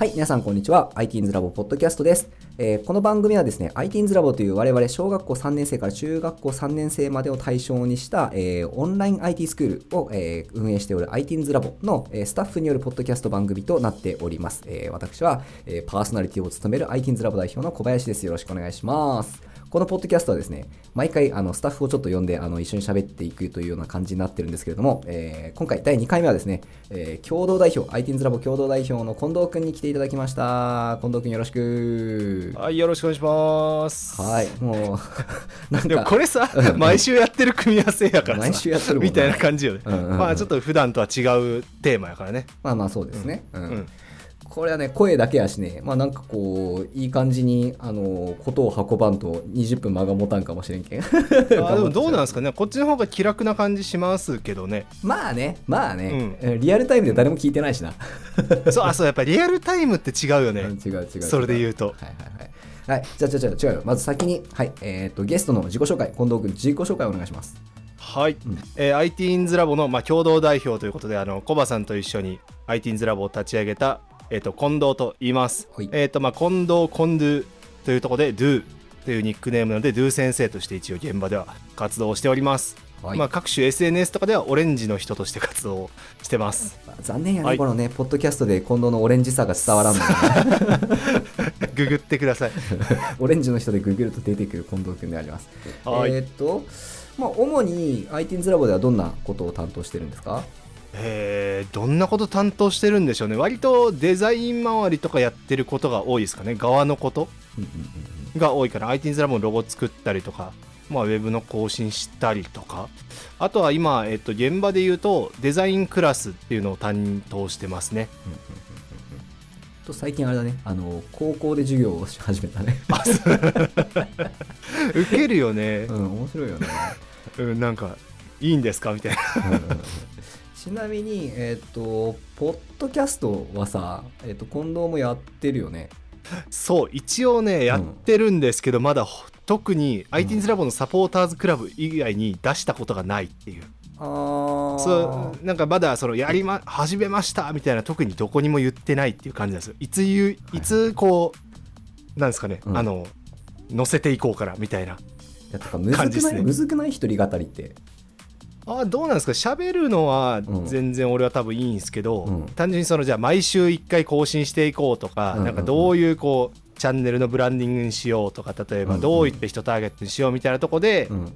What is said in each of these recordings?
はい、皆さんこんにちは。ITINS ラボポッドキャストです。えーこの番組はですね、ITINS ラボという我々小学校3年生から中学校3年生までを対象にした、えーオンライン IT スクールを、えー運営しておる ITINS ラボの、えスタッフによるポッドキャスト番組となっております。え私は、えパーソナリティを務める ITINS ラボ代表の小林です。よろしくお願いします。このポッドキャストはですね、毎回あのスタッフをちょっと呼んであの一緒に喋っていくというような感じになってるんですけれども、えー今回第2回目はですね、えー共同代表、ITINS ラボ共同代表の近藤くんに来ていただきました。近藤くんよろしく。はい、よろしくお願いします。はい、もう、なんでもか、これさ、毎週やってる組み合わせやからさ、毎週やってるねみたいな感じよね。うんうんうんまあちょっと普段とは違うテーマやからね。まあまあそうですね。うんうんこれはね、声だけやしね、まあなんかこう、いい感じに、あの、ことを運ばんと20分間が持たんかもしれんけん。あー でもどうなんですかね、こっちの方が気楽な感じしますけどね。まあね、まあね、リアルタイムで誰も聞いてないしな。そう、あ、そう、やっぱりリアルタイムって違うよね。うん違う違う違う。それで言うとはいはいはい。はい、じゃあ、じゃあ、じゃあ違うよ。まず先に、はい、えっ、と、ゲストの自己紹介、近藤君、自己紹介お願いします。はい、んえー、ITINS ラボの、まあ、共同代表ということであのコバさんと一緒に ITINS ラボを立ち上げた、えー、と近藤と言います、はい。えーとまあ、近藤近藤というところで Do というニックネームなので Do 先生として一応現場では活動をしております、はい。まあ、各種 SNS とかではオレンジの人として活動をしてます。残念やね、はい。このね、ポッドキャストで近藤のオレンジさが伝わらんの。ね ググってください。オレンジの人でググると出てくる近藤君であります。はい。えーっと、まあ、主に ITINS ラボではどんなことを担当してるんですか？えーどんなこと担当してるんでしょうね。割とデザイン周りとかやってることが多いですかね。側のことが多いから ITINS ラボのロゴ作ったりとか、まあ、ウェブの更新したりとか。あとは今、えっと、現場で言うとデザインクラスっていうのを担当してますね。と最近あれだね、あの高校で授業をし始めたね。受け るよね。う、ん、面白いよね。うん、なんかいいんですか？みたいなちなみに、えーっと、ポッドキャストはさ、えーっと、近藤もやってるよね？そう一応ねやってるんですけど、まだほ特に ITINS ラボのサポーターズクラブ以外に出したことがないっていう。あー。そうなんかまだそのやりま始めましたみたいな特にどこにも言ってないっていう感じなんですよ。いつ言うい。つこうなんですかね、うん。あの乗せていこうからみたいな。感じっすね。むずくない？一人語りって。あどうなんですか？喋るのはうん全然俺は多分いいんですけど、うん。単純にそのじゃあ毎週1回更新していこうとか、うん。なんかどういうこうチャンネルのブランディングにしようとか例えばどういった人ターゲットにしようみたいなとこで、うん。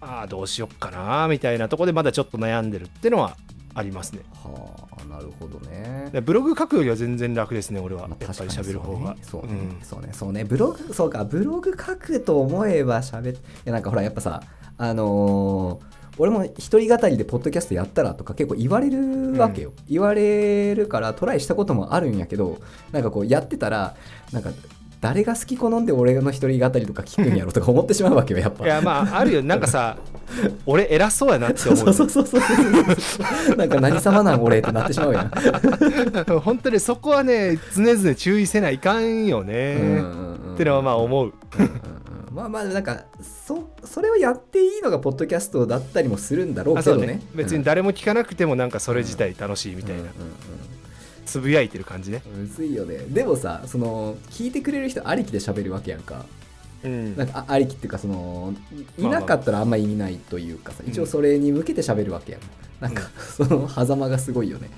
ああどうしよっかなみたいなとこでまだちょっと悩んでるっていうのはありますね。はあ、なるほどね。でブログ書くよりは全然楽ですね俺は、まあやっぱり喋る方が。そうね。うん。そうねそうね。ブログそうかブログ書くと思えば喋っいやなんかほらやっぱさあのー俺も一人語りでポッドキャストやったらとか結構言われるわけよ、言われるからトライしたこともあるんやけどなんかこうやってたらなんか誰が好き好んで俺の一人語りとか聞くんやろとか思ってしまうわけよやっぱ。いやまああるよ。なんかさ俺偉そうやなって思うそうそうそうそうそうなんか何様なん俺ってなってしまうやん、本当にそこはね常々注意せないかんよね、うんうんうんってのはまあ思う。うんうんまあまあなんかそそれをやっていいのがポッドキャストだったりもするんだろうけどね。ね。別に誰も聞かなくてもなんかそれ自体楽しいみたいな、うんうんつぶやいてる感じね。うんむずいよね。でもさその聞いてくれる人ありきで喋るわけやんか。うん。なんかあありきっていうかそのいなかったらあんま意味ないというかさうん。一応それに向けて喋るわけやん。なんかその狭間がすごいよね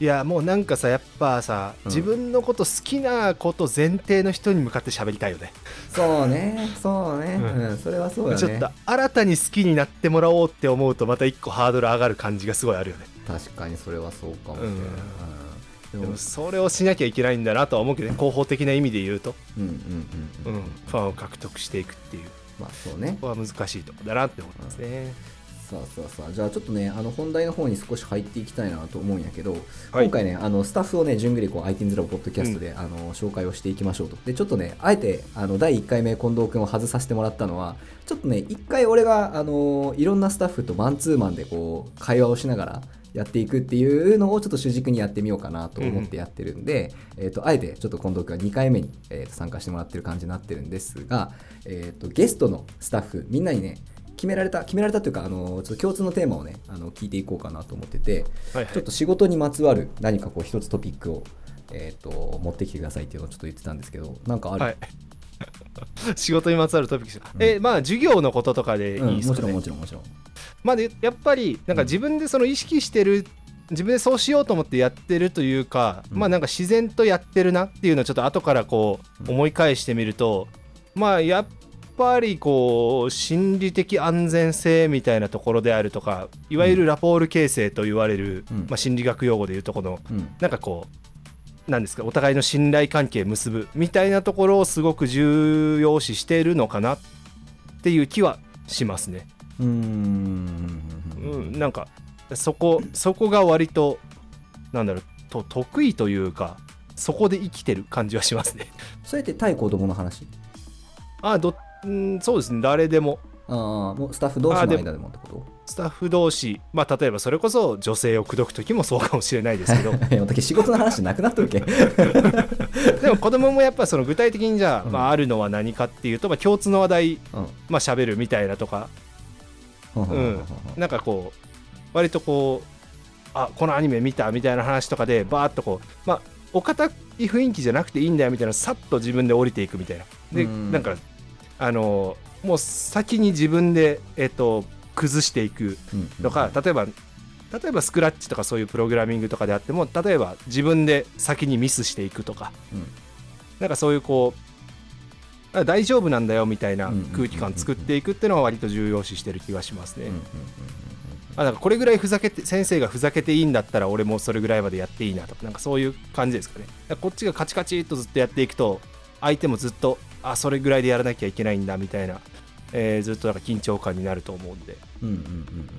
いやもうなんかさやっぱさ、うん。自分のこと好きなこと前提の人に向かって喋りたいよね。そうねそうね。うん。うんそれはそうだね。ちょっと新たに好きになってもらおうって思うとまた一個ハードル上がる感じがすごいあるよね。確かにそれはそうかもしれない、うん。うん。でもそれをしなきゃいけないんだなとは思うけどね広報的な意味で言うと、うんうんうんうん、ファンを獲得していくっていう。まあそうね。ここは難しいとこだなって思ってますね、さあさあさあじゃあちょっとねあの本題の方に少し入っていきたいなと思うんやけど、はい。今回ねあのスタッフをね順繰りこう ITINS ラボポッドキャストで、あの紹介をしていきましょうと。でちょっとねあえてあの第1回目近藤君を外させてもらったのはちょっとね1回俺があのいろんなスタッフとマンツーマンでこう会話をしながらやっていくっていうのをちょっと主軸にやってみようかなと思ってやってるんで、えー、とあえてちょっと近藤君は2回目に、えーと参加してもらってる感じになってるんですが、えー、とゲストのスタッフみんなにね決められた決められたというかあのちょっと共通のテーマをねあの聞いていこうかなと思っててはいはい。ちょっと仕事にまつわる何かこう一つトピックをえー、と持ってきてくださいっていうのをちょっと言ってたんですけどなんかある、はい。仕事にまつわるトピックス、えまあ授業のこととかでいいですかね、もちろんもちろんもちろん。まあでやっぱりなんか自分でその意識してる自分でそうしようと思ってやってるというか、うん。まあなんか自然とやってるなっていうのをちょっと後からこう思い返してみると、まあやっぱりこう心理的安全性みたいなところであるとかいわゆるラポール形成と言われる、うんまあ、心理学用語でいうとこのうんなんかこうなんですかお互いの信頼関係結ぶみたいなところをすごく重要視しているのかなっていう気はしますね。うーんうん、なんかそこそこが割となんだろうと得意というかそこで生きてる感じはしますね。それって対子供の話？あどうんそうですね。誰でも。ああもうスタッフ同士の間でもってこスタッフ同士。まあ例えばそれこそ女性を口説く時もそうかもしれないですけど。私仕事の話なくなっとるけん。でも子供もやっぱその具体的にじゃあ,、うんまあ、あるのは何かっていうと、まあ、共通の話題うん。まあ喋るみたいなとか。ほんなんかこう割とこうあこのアニメ見たみたいな話とかでバーッとこうまあお堅い雰囲気じゃなくていいんだよみたいなさっと自分で降りていくみたいな。でうん。なんかあのもう先に自分でえっと崩していくうんとか例えば例えばスクラッチとかそういうプログラミングとかであっても例えば自分で先にミスしていくとか。うん。なんかそういうこうあ大丈夫なんだよみたいなうん空気感作っていくっていうのは割と重要視してる気がしますね。あなんかこれぐらいふざけて先生がふざけていいんだったら俺もそれぐらいまでやっていいなとかなんかそういう感じですかね。こっちがカチカチっとずっとやっていくと相手もずっとあそれぐらいでやらなきゃいけないんだみたいな、えーずっとなんか緊張感になると思うんで。うんうんうんうん。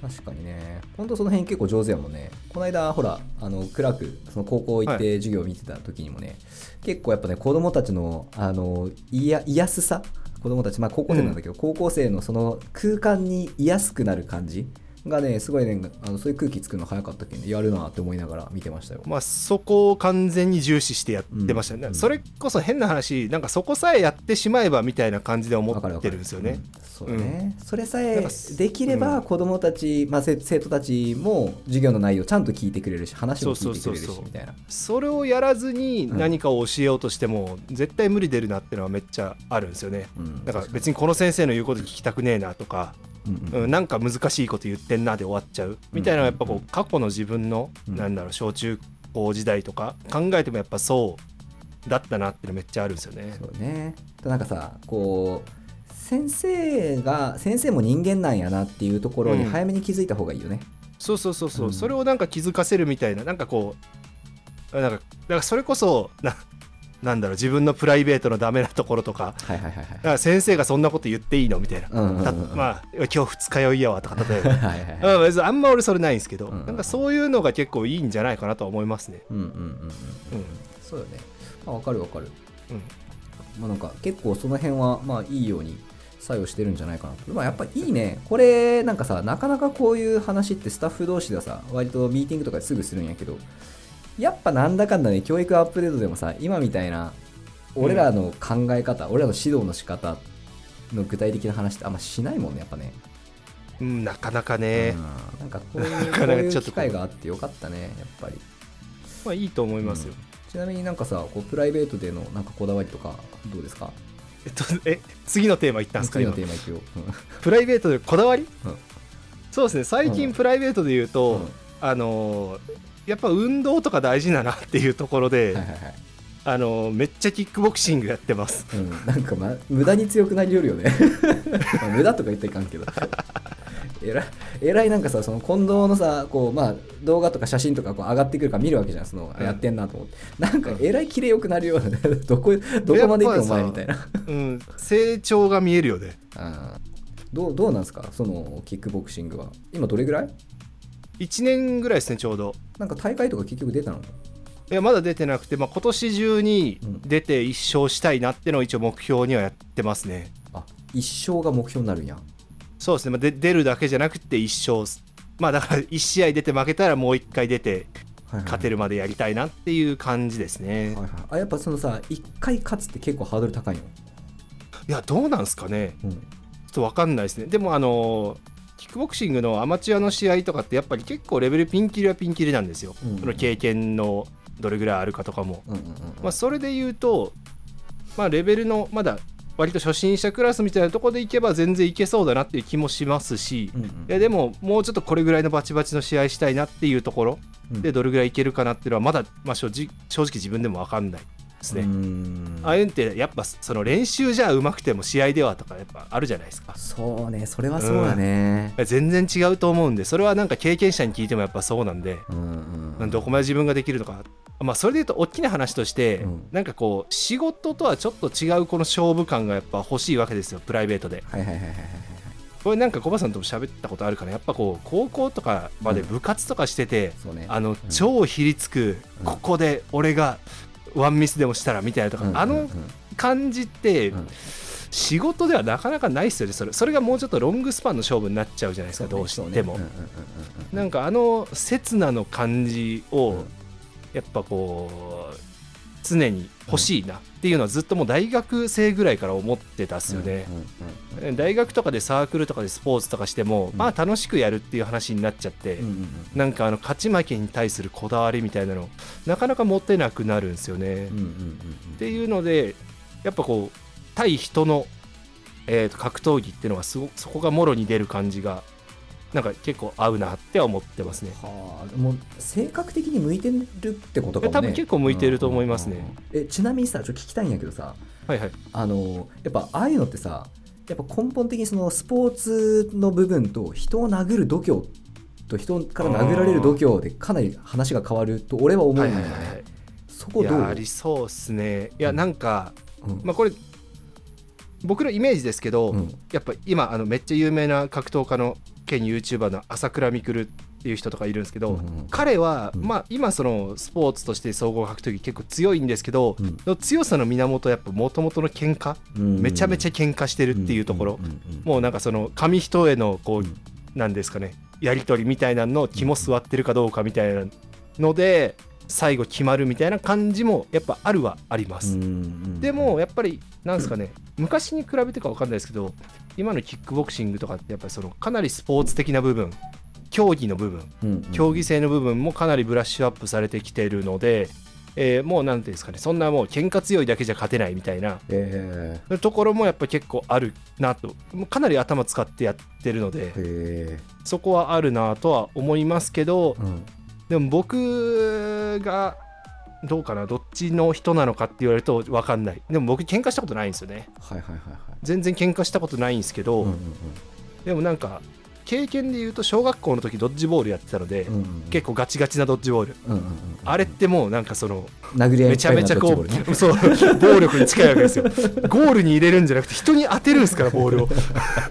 確かにね。本当その辺結構上手やもんね。この間ほらあのクラークその高校行っはて授業を見てた時にもね、結構やっぱね子供たちのあのいやいやすさ子供たちまあ高校生なんだけど、高校生のその空間にいやすくなる感じがねすごいねあのそういう空気作るの早かったけん、ね、やるなって思いながら見てましたよ、まあそこを完全に重視してやってましたね、うん。それこそ変な話なんかそこさえやってしまえばみたいな感じで思ってるんですよね。うん。そうね、それさえできればうん。子供たち、まあ、生生徒たちも授業の内容ちゃんと聞いてくれるし話も聞いてくれるしみたいな。それをやらずにうん何かを教えようとしても絶対無理出るなっていうのはめっちゃあるんですよね。うん。だから別にこの先生の言うこと聞きたくねえなとかうんうん、なんか難しいこと言ってんなで終わっちゃう。みたいなのはやっぱこうんう過去の自分の、うん。なんだろう小中高時代とか考えてもやっぱそうだったなっていうのめっちゃあるんですよね。そうね。なんかさこう先生が先生も人間なんやなっていうところにうん。早めに気づいた方がいいよね、そうそうそうそう、うん。それをなんか気づかせるみたいな。なんかこうなんかだからそれこそななんだろう自分のプライベートのダメなところとか。はいはいはいはい。だから先生がそんなこと言っていいのみたいな、うんうんうんたまあ今日二日酔いやわとか例えば。はいはいはい。うん別にあんま俺それないんですけど、うんうんなんかそういうのが結構いいんじゃないかなとは思いますね。うんうんうんうんうん。そうよね。あ分かる分かる。うん。まあなんか結構その辺はまあいいように作用してるんじゃないかなと。まあやっぱいいね。これなんかさなかなかこういう話ってスタッフ同士ではさ割とミーティングとかですぐするんやけどやっぱなんだかんだね教育アップデートでもさ今みたいな俺らの考え方、俺らの指導の仕方の具体的な話ってあんましないもんねやっぱね、うん、なかなかね、うん。なんかこういうなこかなかちょっとう。いう機会があってよかったねやっぱり。まあいいと思いますよ。ちなみになんかさこうプライベートでのなんかこだわりとかどうですか？えっと、え次のテーマいったんですか次の今テーマいくよ、うん。プライベートでこだわり、うん。そうですね。最うん。近プライベートで言うと、うんあのーやっぱ運動とか大事だなっていうところで、はいはいはい。あのーめっちゃキックボクシングやってます。うん、なんか、ま、無駄に強くなりよるよね。まあ無駄とか言ったらいかんけど。えらいえらいなんかさその近藤のさこう、まあ、動画とか写真とかこう上がってくるから見るわけじゃん。その、うん。やってんなと思って。なんかえらいキレよくなるようなね。どこどこまで行ってお前みたいな。うん。成長が見えるよね。あー。どうどうなんですか？そのキックボクシングは。今どれぐらい？1年ぐらいですねちょうど。なんか大会とか結局出たの？いやまだ出てなくて、まあ、今年中にうん。出て一勝したいなってのを一応目標にはやってますね。あ一勝が目標になるんや。そうですね、まあ、で出るだけじゃなくて一勝まあだから1試合出て負けたらもう1回出て勝てるまでやりたいなっていう感じですね、はいはい。あやっぱそのさ一回勝つって結構ハードル高いの？いやどうなんですかね。うん。ちょっと分かんないですね。でもあのキックボクシングのアマチュアの試合とかってやっぱり結構レベルピンキリはピンキリなんですよ、うんその経験のどれぐらいあるかとかも、うんうんうんまあ、それで言うと、まあ、レベルのまだ割と初心者クラスみたいなところでいけば全然いけそうだなっていう気もしますし、うんうんいやでももうちょっとこれぐらいのバチバチの試合したいなっていうところうんでどれぐらいいけるかなっていうのはまだ、まあ、正直正直自分でも分かんないですね。うーん。ああいうのってやっぱその練習じゃうまくても試合ではとかやっぱあるじゃないですか。そうねそれはそうだね、全然違うと思うんでそれはなんか経験者に聞いてもやっぱそうなんで、うんうんどこまで自分ができるのか。まあ、それで言うと大きな話として、うん。なんかこう仕事とはちょっと違うこの勝負感がやっぱ欲しいわけですよプライベートで。はいはいはいはいはいこれなんかコバさんとも喋ったことあるかな？やっぱこう高校とかまで部活とかしてて、そうね。あの超ひりつく、うん。ここで俺がワンミスでもしたらみたいなとか、あの感じって、うん仕事ではなかなかないですよねそれ。それがもうちょっとロングスパンの勝負になっちゃうじゃないですか、どうしても、なんかあの刹那の感じを、うんやっぱこう常に欲しいなっていうのはずっともう大学生ぐらいから思ってたっすよね、大学とかでサークルとかでスポーツとかしても、うん。まあ楽しくやるっていう話になっちゃって、うなんかあの勝ち負けに対するこだわりみたいなのなかなか持てなくなるんですよね。っていうのでやっぱこう対人の、えーと格闘技っていうのはすごそこがもろに出る感じがなんか結構合うなって思ってますね。はあ、もう性格的に向いてるってことかもね。多分結構向いてると思いますね。うんうんうんえちなみにさちょっと聞きたいんやけどさ。はいはい。あのやっぱああいうのってさやっぱ根本的にそのスポーツの部分と人を殴る度胸と人から殴られる度胸でかなり話が変わると俺は思うんだよね、はいはいはいそこどう？ありそうっすね。いやうん。なんか、うん。まあこれ僕のイメージですけど、うん。やっぱ今あのめっちゃ有名な格闘家の兼 YouTuber の朝倉未来っていう人とかいるんですけど、うんうん彼は、うん。まあ今そのスポーツとして総合格闘技結構強いんですけど、うん。の強さの源はやっぱもともとの喧嘩、うんめちゃめちゃ喧嘩してるっていうところ、もうなんかその紙一重のこう、うん。なんですかねやり取りみたいなの肝座ってるかどうかみたいなので最後決まるみたいな感じもやっぱあるはあります、でもやっぱりなんですかね昔に比べてか分かんないですけど今のキックボクシングとかってやっぱりそのかなりスポーツ的な部分競技の部分うんうん競技性の部分もかなりブラッシュアップされてきてるので、えーもうなんていうんですかねそんなもう喧嘩強いだけじゃ勝てないみたいなえところもやっぱ結構あるなと。かなり頭使ってやってるのでー、へそこはあるなとは思いますけどーうん。でも僕がどうかなどっちの人なのかって言われると分かんない。でも僕喧嘩したことないんですよね。はいはいはいはい。全然喧嘩したことないんですけど、うんうんでもなんか経験で言うと小学校の時ドッジボールやってたので、うんうん結構ガチガチなドッジボール。うんうんうんあれってもうなんかその殴り合いめちゃめちゃこドッジボールね。う、そう暴力に近いわけですよ。ゴールに入れるんじゃなくて人に当てるんですからボールを。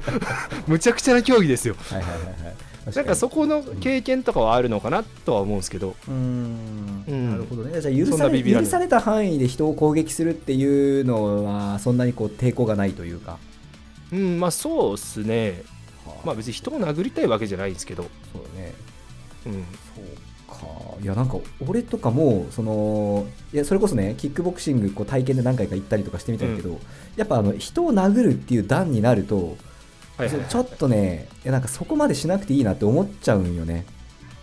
むちゃくちゃな競技ですよ。はいはいはいはいなんかそこの経験とかはあるのかなとは思うんですけど。うーん。うん。なるほどね。じゃあ許され許された範囲で人を攻撃するっていうのはそんなにこう抵抗がないというか、うんまあそうっすね。はまあ別に人を殴りたいわけじゃないんですけど。そうね。うん。そうか。いやなんか俺とかもそのいやそれこそねキックボクシングこう体験で何回か行ったりとかしてみたんだけど、やっぱあの人を殴るっていう段になると、はいはい。はいちょっとねいやなんかそこまでしなくていいなって思っちゃうんよね。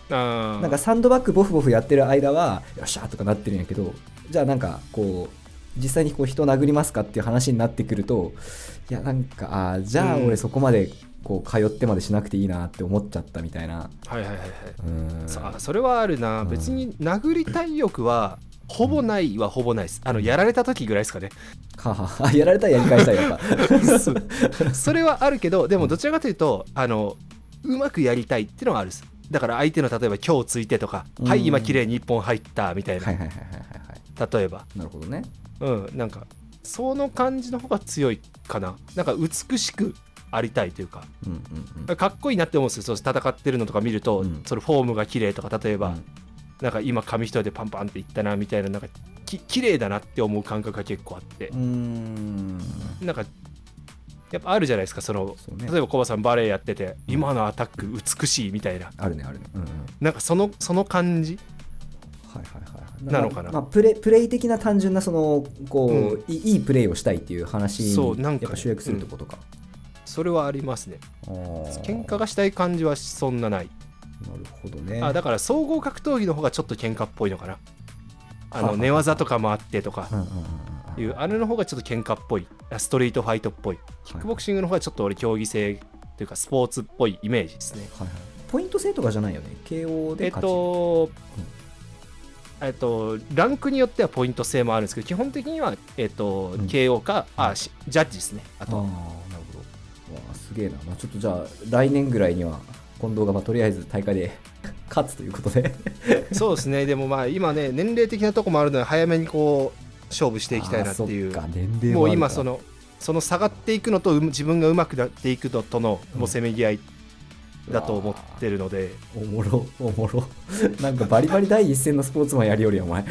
あー。なんかサンドバッグボフボフやってる間はよっしゃーとかなってるんやけどじゃあなんかこう実際にこう人を殴りますかっていう話になってくるといやなんかあーじゃあうん俺そこまでこう通ってまでしなくていいなって思っちゃったみたいな。はいはいはいはい。うん。さあそれはあるな、うん別に殴りたい欲はほぼないはほぼないです。あのやられた時ぐらいですかね。ははは。やられたらやり返したいやっぱ。そそれはあるけどでもどちらかというとあのうまくやりたいっていうのはあるです。だから相手の例えば今日ついてとか、うん。はい今綺麗に1本入ったみたいな、はいはいはいはいはいはい。例えば。なるほどね。うんなんかその感じの方が強いかな。なんか美しくありたいというか。うんうん。かっこいいなって思うんですよ。そう戦ってるのとか見ると、うん。そのフォームが綺麗とか例えば、うんなんか今紙一重でパンパンっていったなみたいななんかき綺麗だなって思う感覚が結構あって。うー、ん。なんかやっぱあるじゃないですかそのね。例えばコバさんバレエやってて今のアタック美しいみたいな。あるねあるね。うんうん。なんかそのその感じ？はいはいはいなのかな？まあ、プレプレイ的な単純なそのこう、うん。いいいプレイをしたいっていう話にそうなんか集約するってことか、それはありますね。喧嘩がしたい感じはそんなない、なるほどね。あだから総合格闘技の方がちょっと喧嘩っぽいのかな。あの寝技とかもあってとか。うんうんうんうんいうあれの方がちょっと喧嘩っぽい。あストリートファイトっぽい。キックボクシングの方がちょっと俺競技性というかスポーツっぽいイメージですね。はいはいポイント制とかじゃないよね？KO えっで勝ち、と、えっと、ランクによってはポイント制もあるんですけど基本的には、えっとうん。KO かあしジャッジですねあとああなるほど。わあすげえな、まあ、ちょっとじゃあ来年ぐらいには近藤がまあとりあえず大会で 勝つということで。そうですね。でもまあ今ね年齢的なとこもあるので早めにこう勝負していきたいなっていう。もう今そのその下がっていくのとう自分が上手くなっていくのとのもうせめぎ合いだと思ってるので、おもろおもろ。なんかバリバリ第一線のスポーツマンやりよるやんお前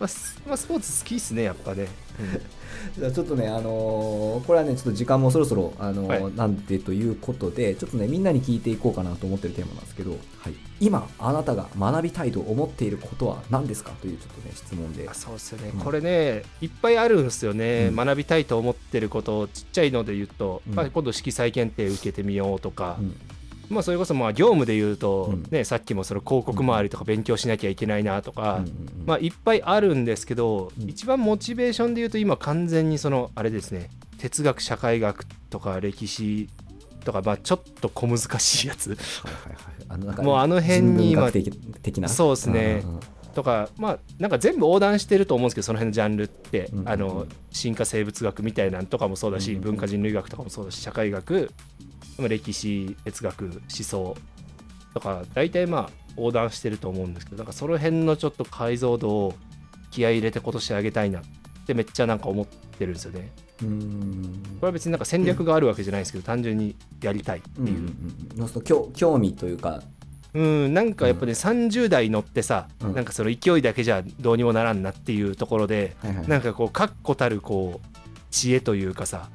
まあスまあ、スポーツ好きっすねやっぱね、じゃあちょっとね、あのーこれはね、ちょっと時間もそろそろ、あのーはい。なんでということで、ちょっとね、みんなに聞いていこうかなと思ってるテーマなんですけど、はい、今、あなたが学びたいと思っていることは何ですかというちょっとね、質問で。あ。そうですよね、うん。これねいっぱいあるんですよね、うん。学びたいと思ってることをちっちゃいので言うと、うん。まあ、今度色彩検定受けてみようとか、うんまあ、それこそまあ業務で言うと、うん。ね、さっきもその広告周りとか勉強しなきゃいけないなとか、まあ、いっぱいあるんですけど、うん。一番モチベーションで言うと今完全にそのあれですね哲学社会学とか歴史とか、まあ、ちょっと小難しいやつ。はいもうあの辺に人文学的的な？そうですね。とかまあなんか全部横断してると思うんですけどその辺のジャンルって、あの進化生物学みたいなんとかもそうだし、文化人類学とかもそうだし社会学。まあ歴史哲学思想とか大体まあ横断してると思うんですけどなんかその辺のちょっと解像度を気合い入れて今年上げたいなってめっちゃなんか思ってるんですよね。うーん。これは別になんか戦略があるわけじゃないんですけど、単純にやりたいってう。んうんいううんうん興興味というか、うん、なんかやっぱね、30代乗ってさ、うん。なんかその勢いだけじゃどうにもならんなっていうところで、はいはい。なんかこう確固たるこう知恵というかさ、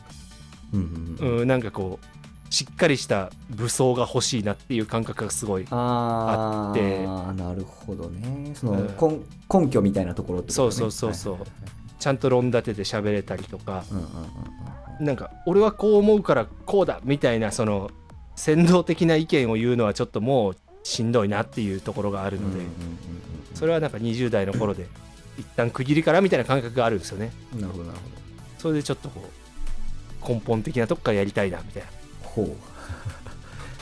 うんうんうん。うん、なんかこうしっかりした武装が欲しいなっていう感覚がすごいああって。あなるほどね。その、うん。根根拠みたいなところってことね。そうそうそうそう。ちゃんと論立てて喋れたりとか。うんうんうんうんなんか俺はこう思うからこうだみたいなその先導的な意見を言うのはちょっともうしんどいなっていうところがあるので、それはなんか20代の頃で一旦区切りからみたいな感覚があるんですよね。なるほどなるそれでちょっとこう根本的なとこからやりたいなみたいなほう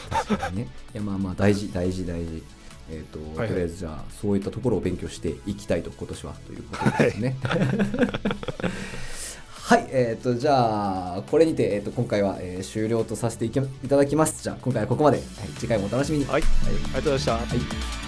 確かにね。いやまあまあ大事大事大事。えっ、と、はいはい。とりあえずじゃあそういったところを勉強していきたいと今年はということですね。はい、えっ、とじゃあこれにて、えー、と今回は、えー終了とさせていただきます。じゃあ今回はここまで、はい、次回もお楽しみに。はい、ありがとうございました。はい